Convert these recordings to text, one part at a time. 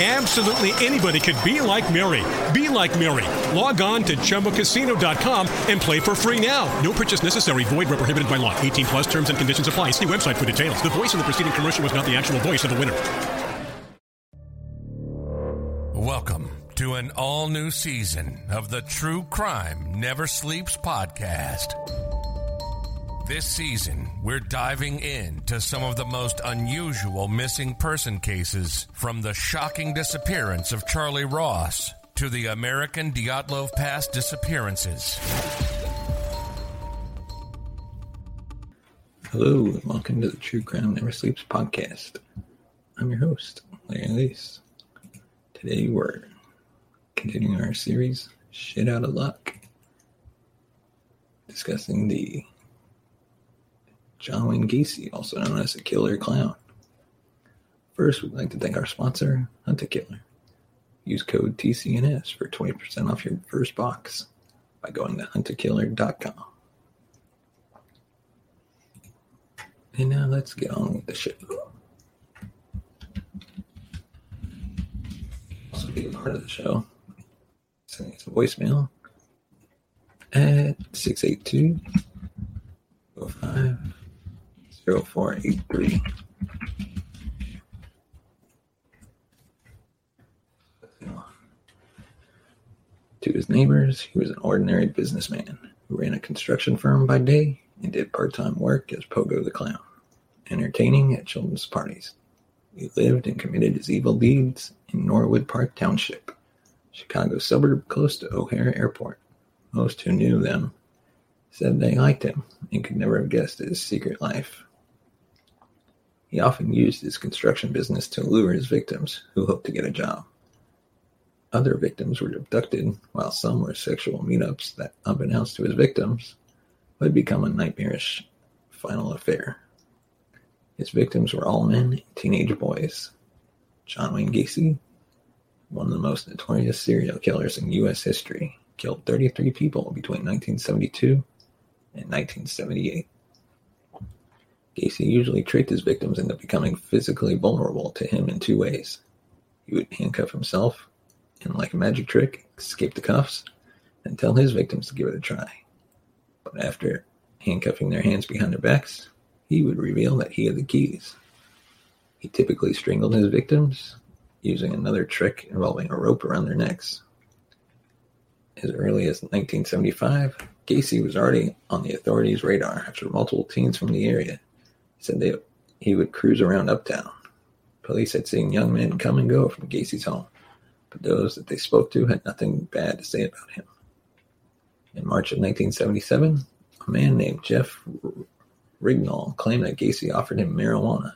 Absolutely anybody could be like Mary. Be like Mary. Log on to ChumbaCasino.com and play for free now. No purchase necessary. Void where prohibited by law. 18 plus terms and conditions apply. See website for details. The voice in the preceding commercial was not the actual voice of the winner. Welcome to an all new season of the True Crime Never Sleeps podcast. This season, we're diving into some of the most unusual missing person cases from the shocking disappearance of Charlie Ross to the American Dyatlov Pass disappearances. Hello, and welcome to the True Crime Never Sleeps podcast. I'm your host, Larry Lease. Today we're continuing our series, Shit Out of Luck, discussing the John Wayne Gacy, also known as the Killer Clown. First, we'd like to thank our sponsor, Hunt a Killer. Use code TCNS for 20% off your first box by going to huntakiller.com. And now let's get on with the show. Also, be a part of the show. Sending us a voicemail at 682 05 0483. To his neighbors, he was an ordinary businessman who ran a construction firm by day and did part time work as Pogo the Clown, entertaining at children's parties. He lived and committed his evil deeds in Norwood Park Township, Chicago suburb close to O'Hare Airport. Most who knew them said they liked him and could never have guessed his secret life. He often used his construction business to lure his victims who hoped to get a job. Other victims were abducted, while some were sexual meetups that, unbeknownst to his victims, would become a nightmarish final affair. His victims were all men and teenage boys. John Wayne Gacy, one of the most notorious serial killers in U.S. history, killed 33 people between 1972 and 1978. Gacy usually tricked his victims into becoming physically vulnerable to him in two ways. He would handcuff himself and, like a magic trick, escape the cuffs and tell his victims to give it a try. But after handcuffing their hands behind their backs, he would reveal that he had the keys. He typically strangled his victims using another trick involving a rope around their necks. As early as 1975, Gacy was already on the authorities' radar after multiple teens from the area said they, he would cruise around uptown. Police had seen young men come and go from Gacy's home, but those that they spoke to had nothing bad to say about him. In March of 1977, a man named Jeff Rignall claimed that Gacy offered him marijuana,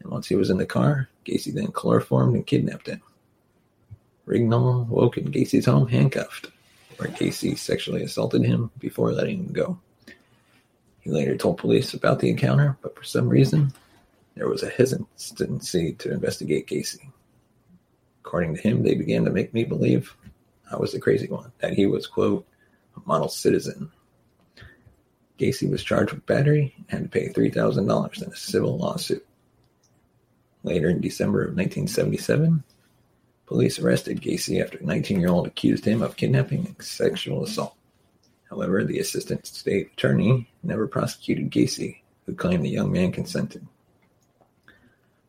and once he was in the car, Gacy then chloroformed and kidnapped him. Rignall woke in Gacy's home handcuffed, where Gacy sexually assaulted him before letting him go. He later told police about the encounter, but for some reason, there was a hesitancy to investigate Gacy. According to him, they began to make me believe I was the crazy one, that he was, quote, a model citizen. Gacy was charged with battery and had to pay $3,000 in a civil lawsuit. Later in December of 1977, police arrested Gacy after a 19 year old accused him of kidnapping and sexual assault. However, the assistant state attorney never prosecuted Gacy, who claimed the young man consented.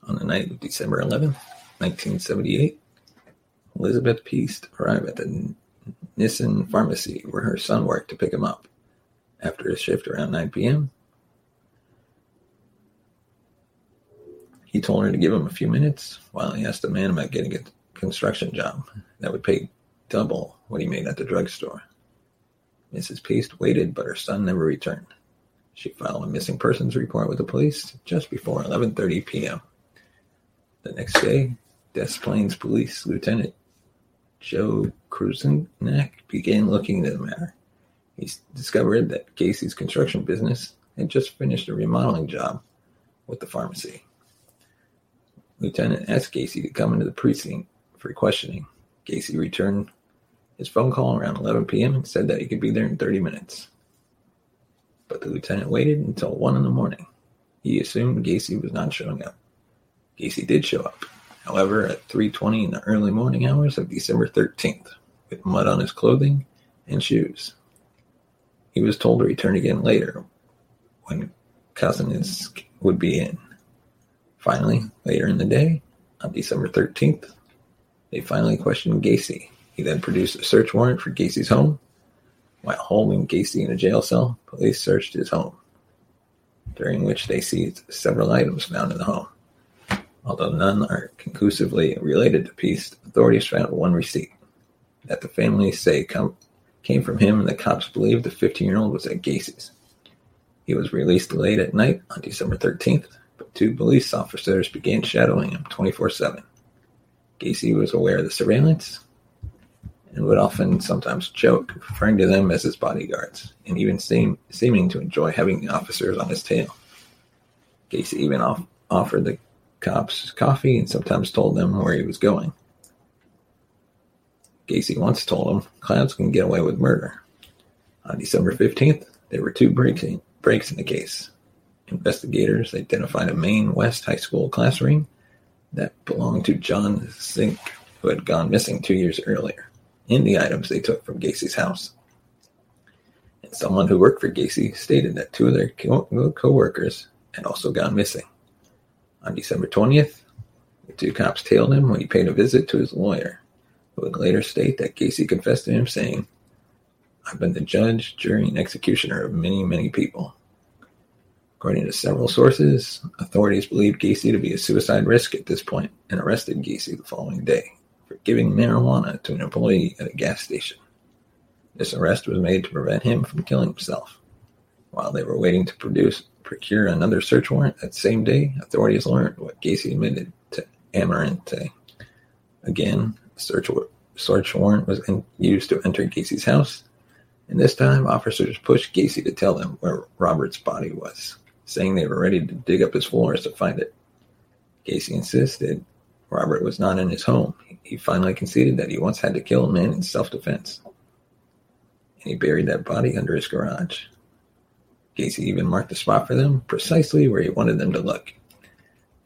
On the night of December 11, 1978, Elizabeth Piest arrived at the Nisson Pharmacy where her son worked to pick him up. After his shift around 9 p.m., He told her to give him a few minutes while he asked the man about getting a construction job that would pay double what he made at the drugstore. Mrs. Piest waited, but her son never returned. She filed a missing persons report with the police just before 11:30 p.m. The next day, Des Plaines Police Lieutenant Joe Kozenczak began looking into the matter. He discovered that Gacy's construction business had just finished a remodeling job with the pharmacy. Lieutenant asked Gacy to come into the precinct for questioning. Gacy returned his phone call around 11 p.m. and said that he could be there in 30 minutes. But the lieutenant waited until 1 in the morning. He assumed Gacy was not showing up. Gacy did show up, however, at 3.20 in the early morning hours of December 13th, with mud on his clothing and shoes. He was told to return again later, when Kozenczak would be in. Finally, later in the day, on December 13th, they finally questioned Gacy. He then produced a search warrant for Gacy's home. While holding Gacy in a jail cell, police searched his home, during which they seized several items found in the home. Although none are conclusively related to Piest, authorities found one receipt that the family say come, came from him, and the cops believe the 15 year old was at Gacy's. He was released late at night on December 13th, but two police officers began shadowing him 24 7. Gacy was aware of the surveillance and would often sometimes joke, referring to them as his bodyguards, and even seem, seeming to enjoy having the officers on his tail. Gacy even off, offered the cops coffee and sometimes told them where he was going. Gacy once told them clowns can get away with murder. On December 15th, there were two breaks in, breaks in the case. Investigators identified a Maine West High School class ring that belonged to John Szyc, who had gone missing two years earlier, in the items they took from Gacy's house. And someone who worked for Gacy stated that two of their co workers had also gone missing. On December 20th, the two cops tailed him when he paid a visit to his lawyer, who would later state that Gacy confessed to him, saying, I've been the judge, jury, and executioner of many, many people. According to several sources, authorities believed Gacy to be a suicide risk at this point and arrested Gacy the following day giving marijuana to an employee at a gas station. This arrest was made to prevent him from killing himself. While they were waiting to produce procure another search warrant that same day, authorities learned what Gacy admitted to Amirante. Again, a search, search warrant was in, used to enter Gacy's house, and this time officers pushed Gacy to tell them where Robert's body was saying they were ready to dig up his floors to find it. Gacy insisted Robert was not in his home. He finally conceded that he once had to kill a man in self defense. And he buried that body under his garage. Gacy even marked the spot for them, precisely where he wanted them to look.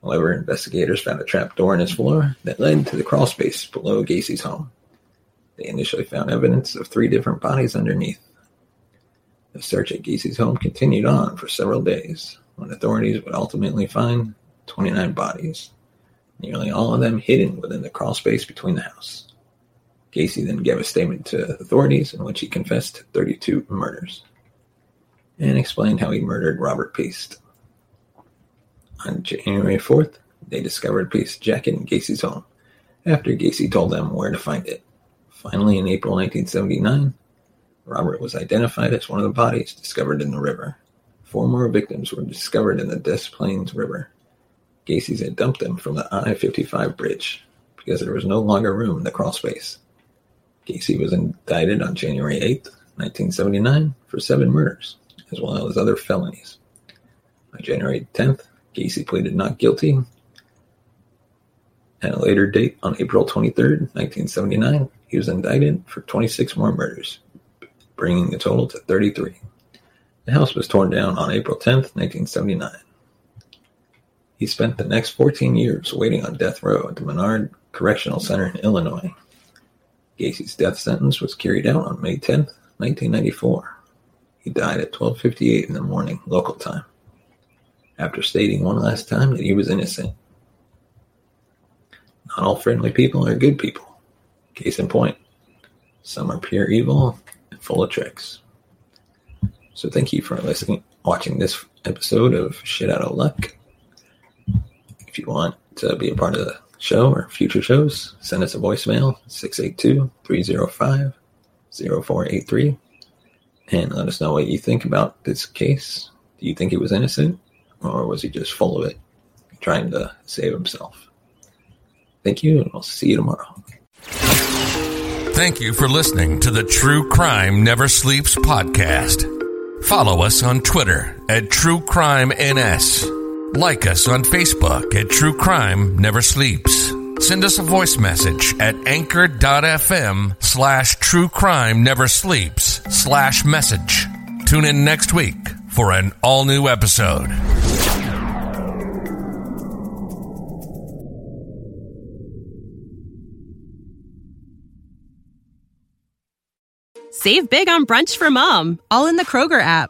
However, investigators found a trap door in his floor that led to the crawl space below Gacy's home. They initially found evidence of three different bodies underneath. The search at Gacy's home continued on for several days, when authorities would ultimately find 29 bodies, nearly all of them hidden within the crawl space between the house. Gacy then gave a statement to authorities in which he confessed to 32 murders and explained how he murdered Robert Piest. On January 4th, they discovered Piest's jacket in Gacy's home after Gacy told them where to find it. Finally, in April 1979, Robert was identified as one of the bodies discovered in the river. Four more victims were discovered in the Des Plaines River. Gacy's had dumped them from the I-55 bridge because there was no longer room in the crawl space. Gacy was indicted on January 8, 1979 for seven murders, as well as other felonies. On January 10th, Gacy pleaded not guilty. At a later date, on April 23, 1979, he was indicted for 26 more murders, bringing the total to 33. The house was torn down on April 10, 1979. He spent the next 14 years waiting on death row at the Menard Correctional Center in Illinois. Gacy's death sentence was carried out on May 10, 1994. He died at 12:58 in the morning local time after stating one last time that he was innocent. Not all friendly people are good people. Case in point, some are pure evil and full of tricks. So thank you for listening, watching this episode of Shit Out of Luck. If you want to be a part of the show or future shows, send us a voicemail 682 305 0483 and let us know what you think about this case. Do you think he was innocent or was he just full of it, trying to save himself? Thank you, and we'll see you tomorrow. Thank you for listening to the True Crime Never Sleeps podcast. Follow us on Twitter at True Crime NS. Like us on Facebook at True Crime Never Sleeps. Send us a voice message at anchor.fm slash true crime never sleeps slash message. Tune in next week for an all new episode. Save big on brunch for mom, all in the Kroger app.